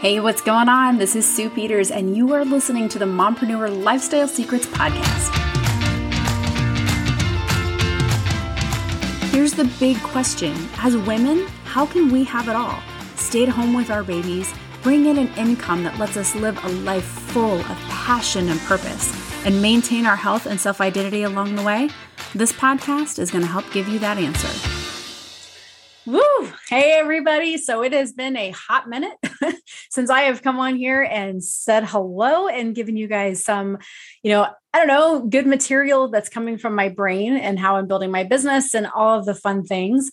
Hey, what's going on? This is Sue Peters, and you are listening to the Mompreneur Lifestyle Secrets Podcast. Here's the big question As women, how can we have it all? Stay at home with our babies, bring in an income that lets us live a life full of passion and purpose, and maintain our health and self identity along the way? This podcast is going to help give you that answer. Woo! Hey, everybody. So it has been a hot minute since I have come on here and said hello and given you guys some, you know, I don't know, good material that's coming from my brain and how I'm building my business and all of the fun things.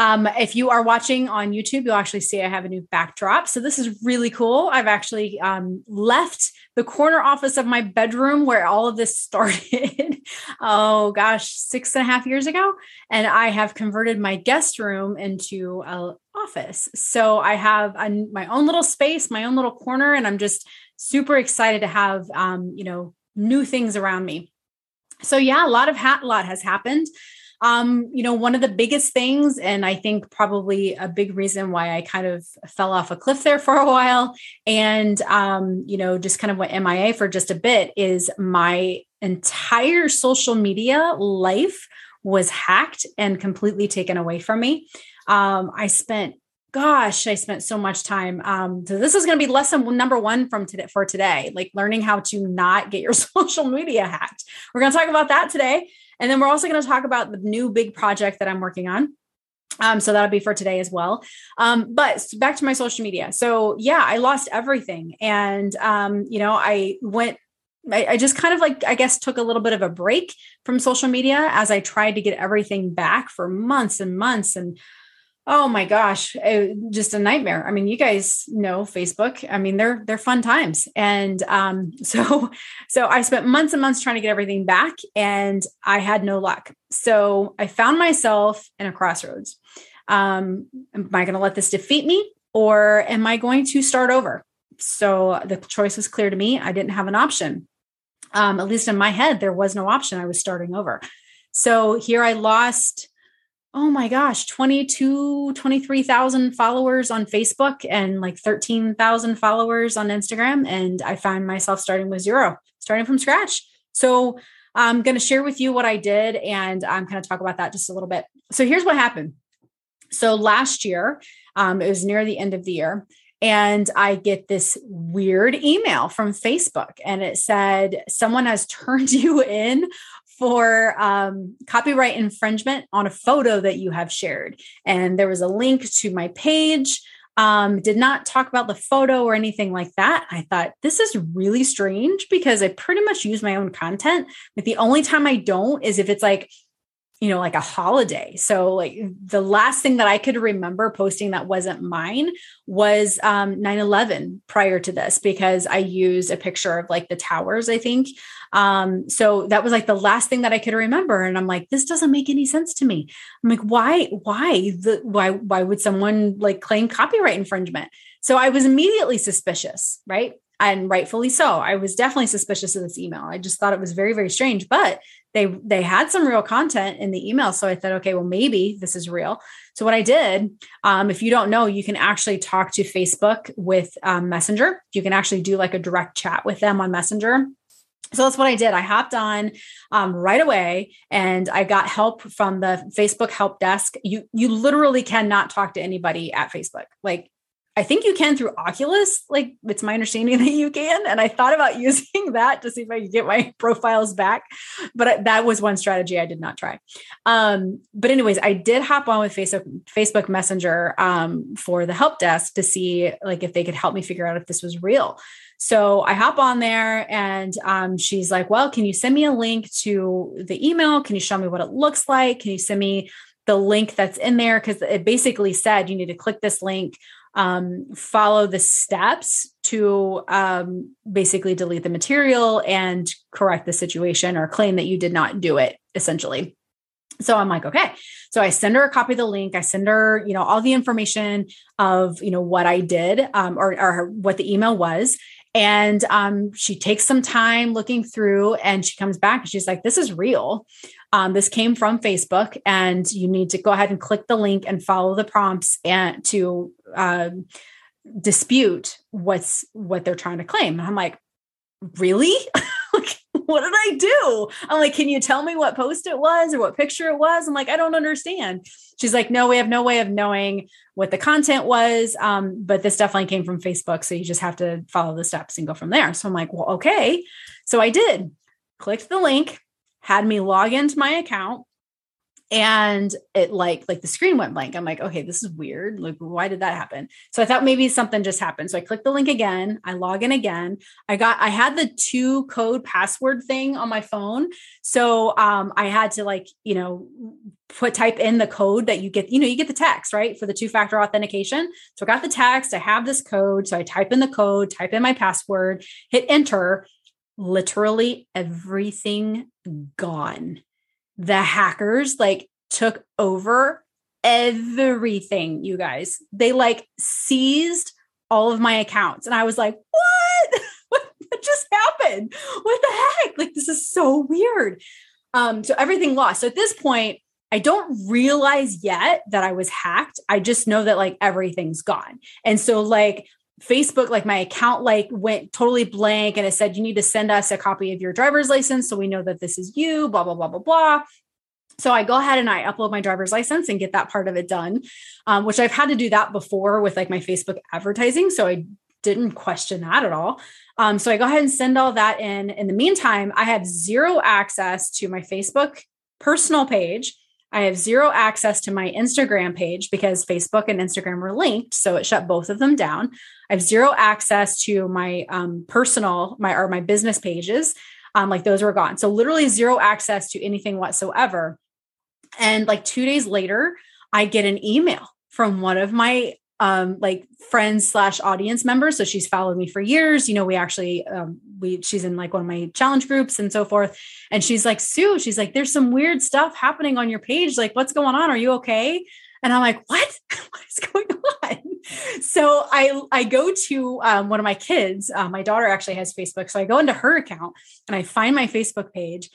Um, if you are watching on YouTube, you'll actually see I have a new backdrop. So this is really cool. I've actually um, left the corner office of my bedroom where all of this started. oh gosh, six and a half years ago, and I have converted my guest room into a office. So I have a, my own little space, my own little corner, and I'm just super excited to have um, you know new things around me. So yeah, a lot of hat, lot has happened. Um, you know, one of the biggest things, and I think probably a big reason why I kind of fell off a cliff there for a while and, um, you know, just kind of went MIA for just a bit is my entire social media life was hacked and completely taken away from me. Um, I spent gosh i spent so much time um so this is going to be lesson number one from today for today like learning how to not get your social media hacked we're going to talk about that today and then we're also going to talk about the new big project that I'm working on. Um, so that'll be for today as well. Um, but back to my social media. So yeah, I lost everything. And um, you know, I went I, just kind of like, I guess, took a little bit of a break from social media as I tried to get everything back for months and months. And oh my gosh it, just a nightmare. I mean you guys know facebook. I mean they're they're fun times. And um so so i spent months and months trying to get everything back and i had no luck. So i found myself in a crossroads. Um am i going to let this defeat me or am i going to start over? So the choice was clear to me. I didn't have an option. Um at least in my head there was no option. I was starting over. So here i lost oh my gosh 22 23,000 followers on Facebook and like 13,000 followers on Instagram and I find myself starting with zero starting from scratch. So I'm going to share with you what I did and I'm going to talk about that just a little bit. So here's what happened. So last year um, it was near the end of the year and I get this weird email from Facebook and it said, Someone has turned you in for um, copyright infringement on a photo that you have shared. And there was a link to my page. Um, did not talk about the photo or anything like that. I thought this is really strange because I pretty much use my own content. But the only time I don't is if it's like you know, like a holiday. So like the last thing that I could remember posting that wasn't mine was um 9/11 prior to this because I used a picture of like the towers, I think. Um so that was like the last thing that I could remember and I'm like this doesn't make any sense to me. I'm like why why the why why would someone like claim copyright infringement? So I was immediately suspicious, right? and rightfully so. I was definitely suspicious of this email. I just thought it was very, very strange. But they they had some real content in the email so i thought okay well maybe this is real so what i did um, if you don't know you can actually talk to facebook with um, messenger you can actually do like a direct chat with them on messenger so that's what I did. I hopped on um, right away, and I got help from the Facebook help desk. You you literally cannot talk to anybody at Facebook. Like I think you can through Oculus. Like it's my understanding that you can. And I thought about using that to see if I could get my profiles back. But that was one strategy I did not try. Um, but anyways, I did hop on with Facebook, Facebook Messenger um, for the help desk to see like if they could help me figure out if this was real. So I hop on there and um, she's like, well, can you send me a link to the email? Can you show me what it looks like? Can you send me the link that's in there? Because it basically said you need to click this link um, follow the steps to um, basically delete the material and correct the situation or claim that you did not do it, essentially. So I'm like, okay. So I send her a copy of the link. I send her, you know, all the information of, you know, what I did um, or, or what the email was. And um, she takes some time looking through and she comes back and she's like, this is real. Um, this came from Facebook, and you need to go ahead and click the link and follow the prompts and to um, dispute what's what they're trying to claim. And I'm like, really? like, what did I do? I'm like, can you tell me what post it was or what picture it was? I'm like, I don't understand. She's like, no, we have no way of knowing what the content was. Um, but this definitely came from Facebook. So you just have to follow the steps and go from there. So I'm like, well, okay. So I did, clicked the link, had me log into my account and it like like the screen went blank. I'm like okay this is weird. Like why did that happen? So i thought maybe something just happened. So i clicked the link again. I log in again. I got i had the two code password thing on my phone. So um i had to like you know put type in the code that you get you know you get the text right for the two factor authentication. So i got the text. I have this code. So i type in the code type in my password hit enter. Literally everything gone the hackers like took over everything, you guys. They like seized all of my accounts. And I was like, what? what just happened? What the heck? Like, this is so weird. Um, so everything lost. So at this point, I don't realize yet that I was hacked. I just know that like everything's gone. And so like Facebook, like my account, like went totally blank and it said, you need to send us a copy of your driver's license. So we know that this is you, blah, blah, blah, blah, blah. So I go ahead and I upload my driver's license and get that part of it done, um, which I've had to do that before with like my Facebook advertising. So I didn't question that at all. Um, so I go ahead and send all that in. In the meantime, I have zero access to my Facebook personal page I have zero access to my Instagram page because Facebook and Instagram were linked. So it shut both of them down. I have zero access to my um, personal, my or my business pages. Um, like those were gone. So literally zero access to anything whatsoever. And like two days later, I get an email from one of my um, like friends slash audience members. So she's followed me for years. You know, we actually um, we she's in like one of my challenge groups and so forth. And she's like, Sue, she's like, there's some weird stuff happening on your page. Like, what's going on? Are you okay? And I'm like, what? what is going on? So I I go to um, one of my kids. Uh, my daughter actually has Facebook, so I go into her account and I find my Facebook page,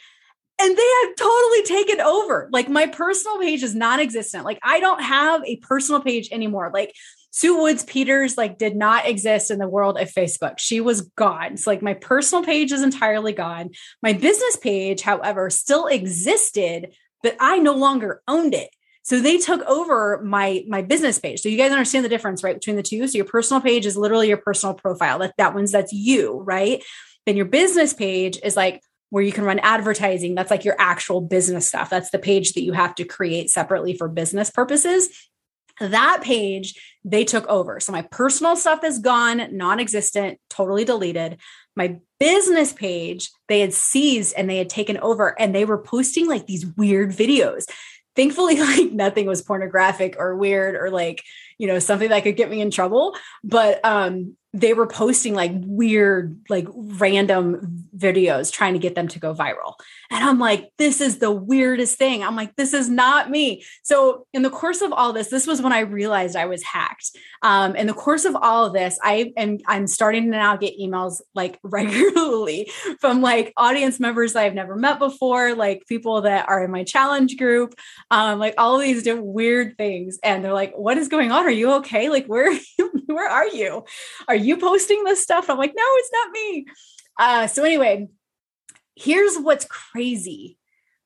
and they have totally taken over. Like my personal page is non-existent. Like I don't have a personal page anymore. Like Sue Woods Peters like did not exist in the world of Facebook. She was gone. So like my personal page is entirely gone. My business page, however, still existed, but I no longer owned it. So they took over my my business page. So you guys understand the difference, right, between the two. So your personal page is literally your personal profile. That that one's that's you, right? Then your business page is like where you can run advertising. That's like your actual business stuff. That's the page that you have to create separately for business purposes. That page they took over. So my personal stuff is gone, non existent, totally deleted. My business page they had seized and they had taken over and they were posting like these weird videos. Thankfully, like nothing was pornographic or weird or like, you know, something that could get me in trouble. But um, they were posting like weird, like random videos trying to get them to go viral. And I'm like, this is the weirdest thing. I'm like, this is not me. So, in the course of all this, this was when I realized I was hacked. Um, in the course of all of this, I am I'm starting to now get emails like regularly from like audience members I've never met before, like people that are in my challenge group, um, like all these different weird things. And they're like, what is going on? Are you okay? Like, where, where are you? Are you posting this stuff? I'm like, no, it's not me. Uh, so anyway, here's what's crazy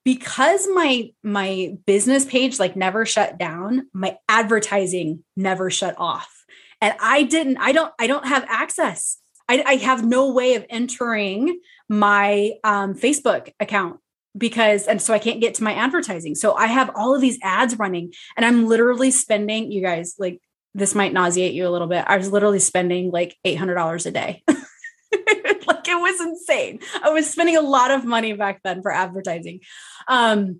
because my my business page like never shut down my advertising never shut off and i didn't i don't i don't have access i, I have no way of entering my um, facebook account because and so i can't get to my advertising so i have all of these ads running and i'm literally spending you guys like this might nauseate you a little bit i was literally spending like $800 a day like it was insane. I was spending a lot of money back then for advertising. Um,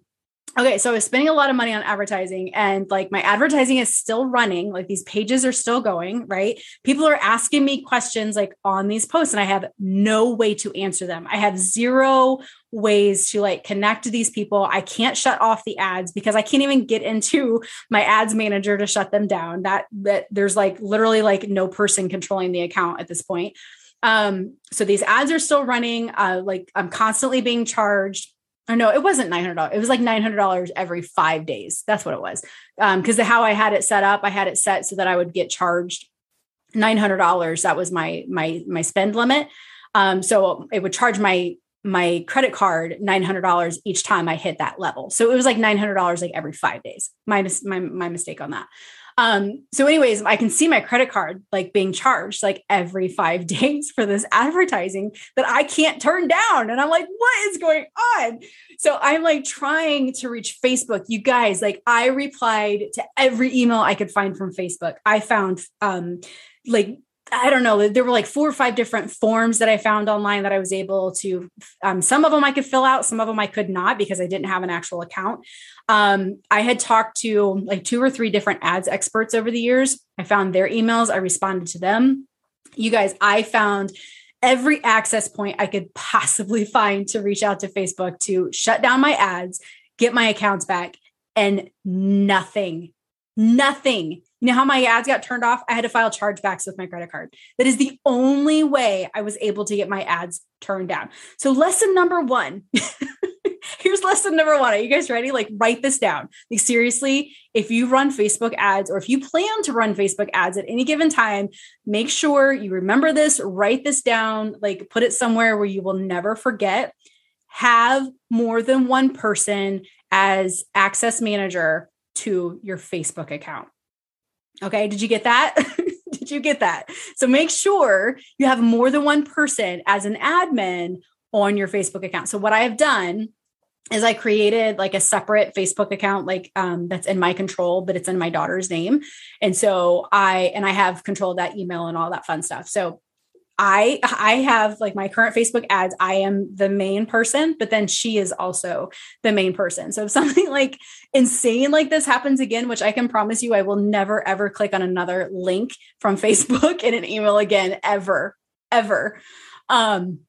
okay, so I was spending a lot of money on advertising, and like my advertising is still running. Like these pages are still going, right? People are asking me questions like on these posts, and I have no way to answer them. I have zero ways to like connect to these people. I can't shut off the ads because I can't even get into my ads manager to shut them down. That that there's like literally like no person controlling the account at this point. Um, so these ads are still running. Uh, like I'm constantly being charged. Or no, it wasn't nine hundred dollars. It was like nine hundred dollars every five days. That's what it was. Um, because how I had it set up, I had it set so that I would get charged $900 that was my my my spend limit um, so it would charge my my credit card $900 each time I hit that level. So it was like $900 like every 5 days. My my mistake on that. Um, so anyways, I can see my credit card like being charged like every 5 days for this advertising that I can't turn down and I'm like what is going on? So I'm like trying to reach Facebook. You guys, like I replied to every email I could find from Facebook. I found um like I don't know, there were like four or five different forms that I found online that I was able to, um, some of them I could fill out, some of them I could not because I didn't have an actual account. Um, I had talked to like two or three different ads experts over the years. I found their emails, I responded to them. You guys, I found every access point I could possibly find to reach out to Facebook to shut down my ads, get my accounts back, and nothing, nothing you know how my ads got turned off? I had to file chargebacks with my credit card. That is the only way I was able to get my ads turned down. So, lesson number one here's lesson number one. Are you guys ready? Like, write this down. Like, seriously, if you run Facebook ads or if you plan to run Facebook ads at any given time, make sure you remember this, write this down, like, put it somewhere where you will never forget. Have more than one person as access manager to your Facebook account. Okay. Did you get that? Did you get that? So make sure you have more than one person as an admin on your Facebook account. So what I have done is I created like a separate Facebook account, like um, that's in my control, but it's in my daughter's name. And so I, and I have control of that email and all that fun stuff. So I I have like my current Facebook ads. I am the main person, but then she is also the main person. So if something like insane like this happens again, which I can promise you, I will never ever click on another link from Facebook in an email again, ever, ever. Um,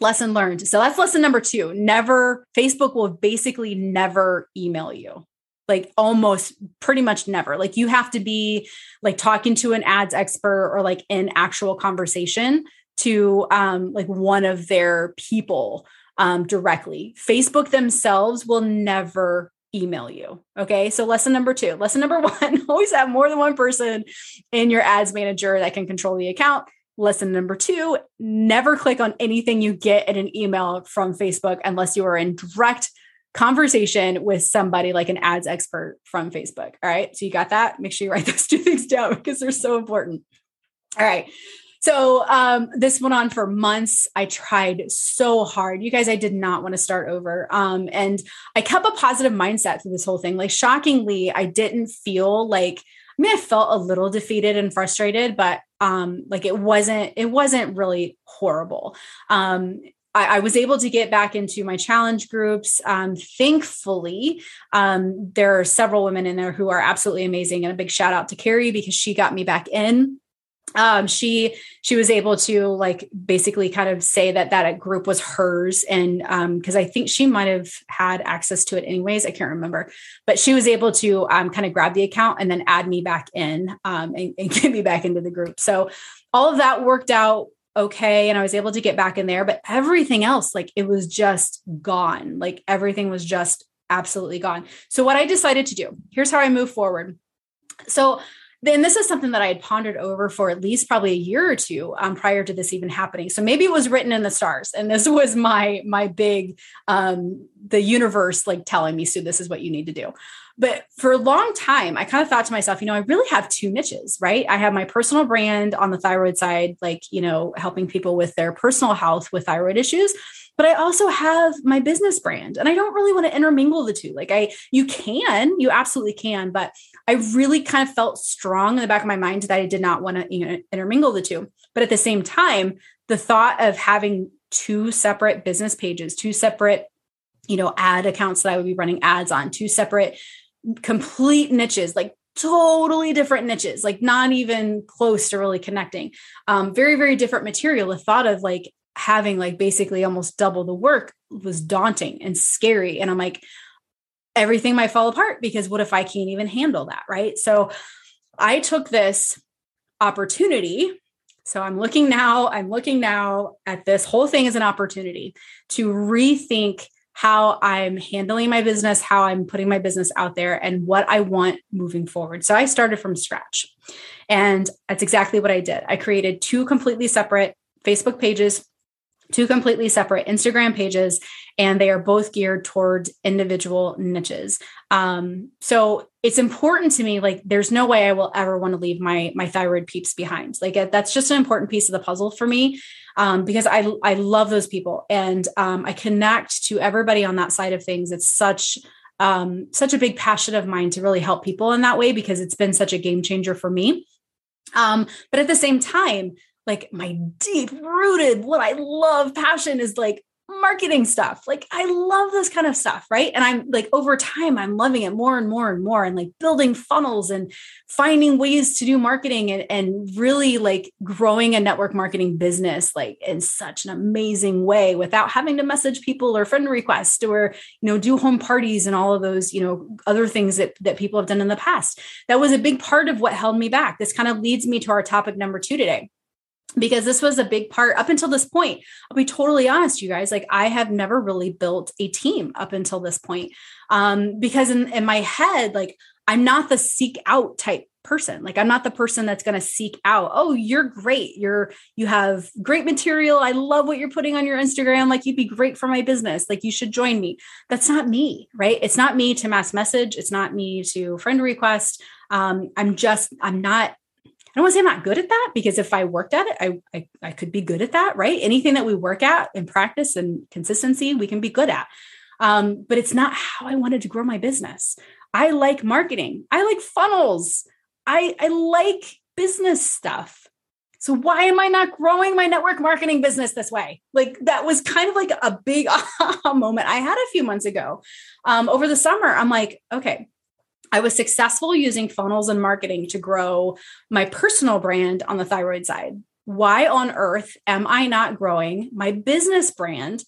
lesson learned. So that's lesson number two. Never Facebook will basically never email you like almost pretty much never. Like you have to be like talking to an ads expert or like in actual conversation to um like one of their people um directly. Facebook themselves will never email you. Okay. So lesson number two, lesson number one, always have more than one person in your ads manager that can control the account. Lesson number two, never click on anything you get in an email from Facebook unless you are in direct conversation with somebody like an ads expert from Facebook. All right. So you got that. Make sure you write those two things down because they're so important. All right. So um, this went on for months. I tried so hard. You guys, I did not want to start over. Um, and I kept a positive mindset through this whole thing. Like shockingly, I didn't feel like I mean, I felt a little defeated and frustrated, but um, like it wasn't, it wasn't really horrible. Um, I, I, was able to get back into my challenge groups. Um, thankfully, um, there are several women in there who are absolutely amazing, and a big shout out to Carrie because she got me back in um she she was able to like basically kind of say that that group was hers and um because i think she might have had access to it anyways i can't remember but she was able to um kind of grab the account and then add me back in um and, and get me back into the group so all of that worked out okay and I was able to get back in there but everything else like it was just gone like everything was just absolutely gone so what I decided to do here's how I move forward so then this is something that I had pondered over for at least probably a year or two um, prior to this even happening. So maybe it was written in the stars, and this was my my big um, the universe like telling me, Sue, this is what you need to do." But for a long time, I kind of thought to myself, you know, I really have two niches, right? I have my personal brand on the thyroid side, like, you know, helping people with their personal health with thyroid issues. But I also have my business brand and I don't really want to intermingle the two. Like, I, you can, you absolutely can, but I really kind of felt strong in the back of my mind that I did not want to you know, intermingle the two. But at the same time, the thought of having two separate business pages, two separate you know ad accounts that i would be running ads on two separate complete niches, like totally different niches, like not even close to really connecting. Um, very, very different material. The thought of like having like basically almost double the work was daunting and scary. And I'm like, everything might fall apart because what if I can't even handle that? Right. So I took this opportunity. So I'm looking now, I'm looking now at this whole thing as an opportunity to rethink how I'm handling my business, how I'm putting my business out there, and what I want moving forward. So I started from scratch. And that's exactly what I did. I created two completely separate Facebook pages two completely separate Instagram pages, and they are both geared towards individual niches. Um, so it's important to me. Like, there's no way I will ever want to leave my my thyroid peeps behind. Like, that's just an important piece of the puzzle for me um, because I I love those people and um, I connect to everybody on that side of things. It's such um, such a big passion of mine to really help people in that way because it's been such a game changer for me. Um, but at the same time, like my deep rooted what I love passion is like marketing stuff. Like I love this kind of stuff, right? And I'm like over time I'm loving it more and more and more and like building funnels and finding ways to do marketing and and really like growing a network marketing business like in such an amazing way without having to message people or friend request or you know do home parties and all of those, you know, other things that that people have done in the past. That was a big part of what held me back. This kind of leads me to our topic number 2 today because this was a big part up until this point. I'll be totally honest, you guys. Like, I have never really built a team up until this point. Um, because in, in my head, like, I'm not the seek out type person. Like, I'm not the person that's going to seek out, oh, you're great. You're, you have great material. I love what you're putting on your Instagram. Like, you'd be great for my business. Like, you should join me. That's not me, right? It's not me to mass message. It's not me to friend request. Um, I'm just, I'm not I don't want to say I'm not good at that because if I worked at it, I, I, I could be good at that, right? Anything that we work at in practice and consistency, we can be good at. Um, but it's not how I wanted to grow my business. I like marketing. I like funnels. I, I like business stuff. So why am I not growing my network marketing business this way? Like that was kind of like a big aha moment I had a few months ago. Um, over the summer, I'm like, okay, I was successful using funnels and marketing to grow my personal brand on the thyroid side. Why on earth am I not growing my business brand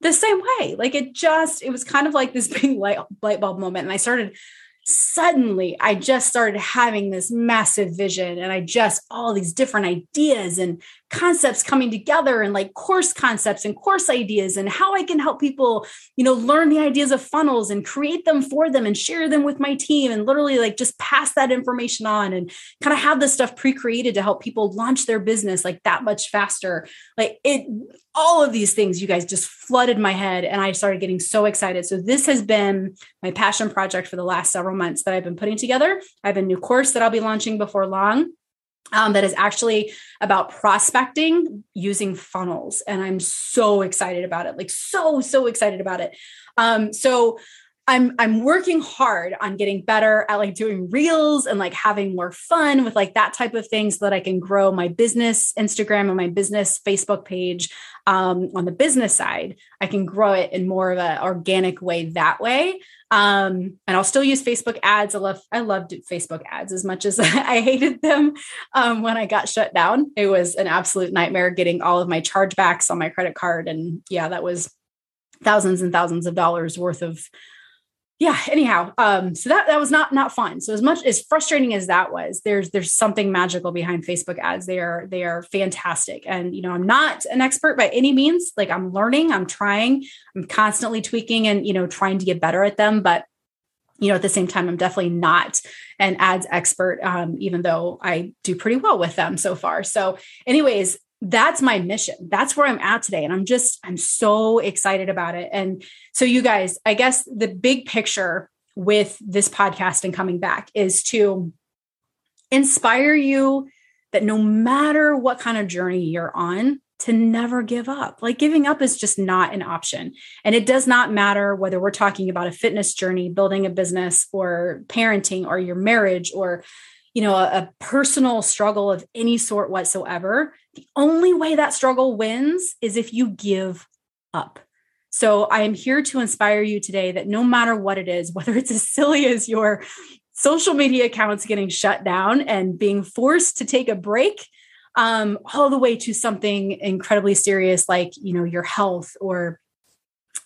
the same way? Like it just, it was kind of like this big light, light bulb moment. And I started suddenly I just started having this massive vision and I just all these different ideas and concepts coming together and like course concepts and course ideas and how I can help people, you know, learn the ideas of funnels and create them for them and share them with my team and literally like just pass that information on and kind of have this stuff pre-created to help people launch their business like that much faster. Like it all of these things you guys just flooded my head and I started getting so excited. So this has been my passion project for the last several months that I've been putting together. I have a new course that I'll be launching before long um, that is actually about prospecting using funnels. And I'm so excited about it, like so, so excited about it. Um, so I'm I'm working hard on getting better at like doing reels and like having more fun with like that type of thing so that I can grow my business Instagram and my business Facebook page um, on the business side. I can grow it in more of an organic way that way. Um, and I'll still use Facebook ads. I love I loved Facebook ads as much as I hated them um, when I got shut down. It was an absolute nightmare getting all of my chargebacks on my credit card, and yeah, that was thousands and thousands of dollars worth of yeah anyhow um so that that was not not fun. So as much as frustrating as that was there's there's something magical behind facebook ads. They are they are fantastic. And you know i'm not an expert by any means. Like i'm learning i'm trying i'm constantly tweaking and you know trying to get better at them. But you know at the same time i'm definitely not an ads expert um, even though i do pretty well with them so far. So anyways that's my mission. That's where I'm at today. And I'm just, I'm so excited about it. And so, you guys, I guess the big picture with this podcast and coming back is to inspire you that no matter what kind of journey you're on, to never give up. Like giving up is just not an option. And it does not matter whether we're talking about a fitness journey, building a business, or parenting, or your marriage, or you know, a, a personal struggle of any sort whatsoever, the only way that struggle wins is if you give up. So I am here to inspire you today that no matter what it is, whether it's as silly as your social media accounts getting shut down and being forced to take a break, um, all the way to something incredibly serious like you know your health or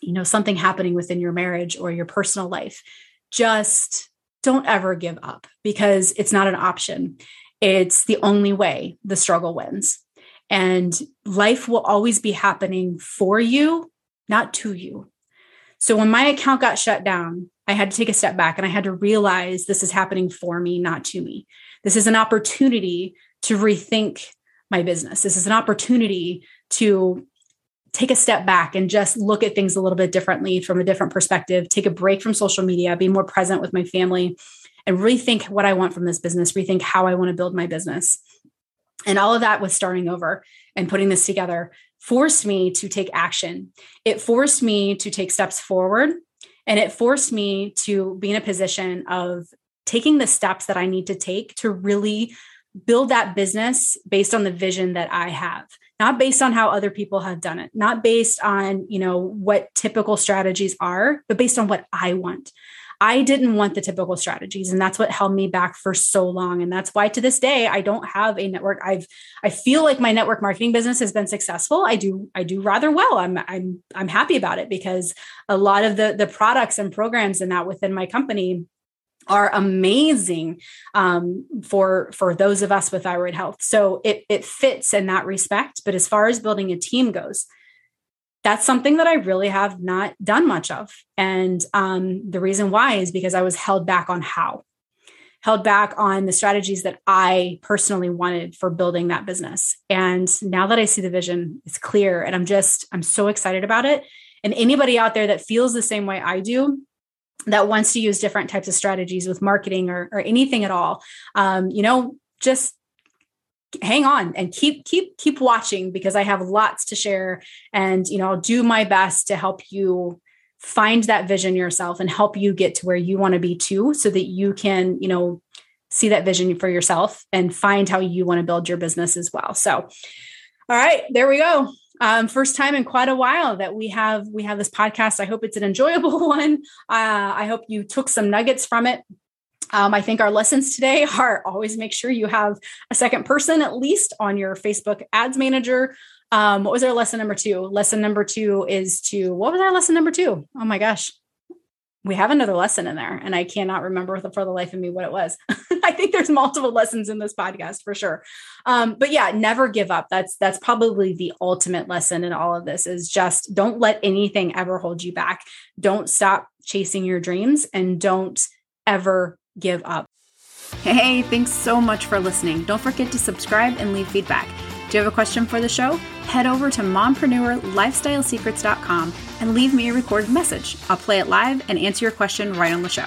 you know something happening within your marriage or your personal life, just don't ever give up because it's not an option. It's the only way the struggle wins. And life will always be happening for you, not to you. So when my account got shut down, I had to take a step back and I had to realize this is happening for me, not to me. This is an opportunity to rethink my business. This is an opportunity to take a step back and just look at things a little bit differently from a different perspective, take a break from social media, be more present with my family, and rethink what I want from this business, rethink how I want to build my business. And all of that was starting over and putting this together forced me to take action. It forced me to take steps forward and it forced me to be in a position of taking the steps that I need to take to really build that business based on the vision that I have not based on how other people have done it not based on you know what typical strategies are but based on what I want. I didn't want the typical strategies and that's what held me back for so long and that's why to this day I don't have a network. I've I feel like my network marketing business has been successful. I do I do rather well. I'm I'm I'm happy about it because a lot of the the products and programs and that within my company are amazing um, for for those of us with thyroid health. So it it fits in that respect. But as far as building a team goes, that's something that I really have not done much of. And um, the reason why is because I was held back on how, held back on the strategies that I personally wanted for building that business. And now that I see the vision, it's clear, and I'm just I'm so excited about it. And anybody out there that feels the same way I do, that wants to use different types of strategies with marketing or, or anything at all um, you know just hang on and keep keep keep watching because i have lots to share and you know i'll do my best to help you find that vision yourself and help you get to where you want to be too so that you can you know see that vision for yourself and find how you want to build your business as well. So all right there we go um, first time in quite a while that we have we have this podcast. I hope it's an enjoyable one. Uh, I hope you took some nuggets from it. Um, I think our lessons today are always make sure you have a second person at least on your Facebook ads manager. Um, what was our lesson number two? Lesson number two is to what was our lesson number two? Oh my gosh, we have another lesson in there and i cannot remember for the life of me what it was. I think there's multiple lessons in this podcast for sure. Um, but yeah never give up. That's that's probably the ultimate lesson in all of this is just don't let anything ever hold you back. Don't stop chasing your dreams and don't ever give up. Hey thanks so much for listening. Don't forget to subscribe and leave feedback. Do you have a question for the show? Head over to mompreneurlifestylesecrets.com and leave me a recorded message. I'll play it live and answer your question right on the show.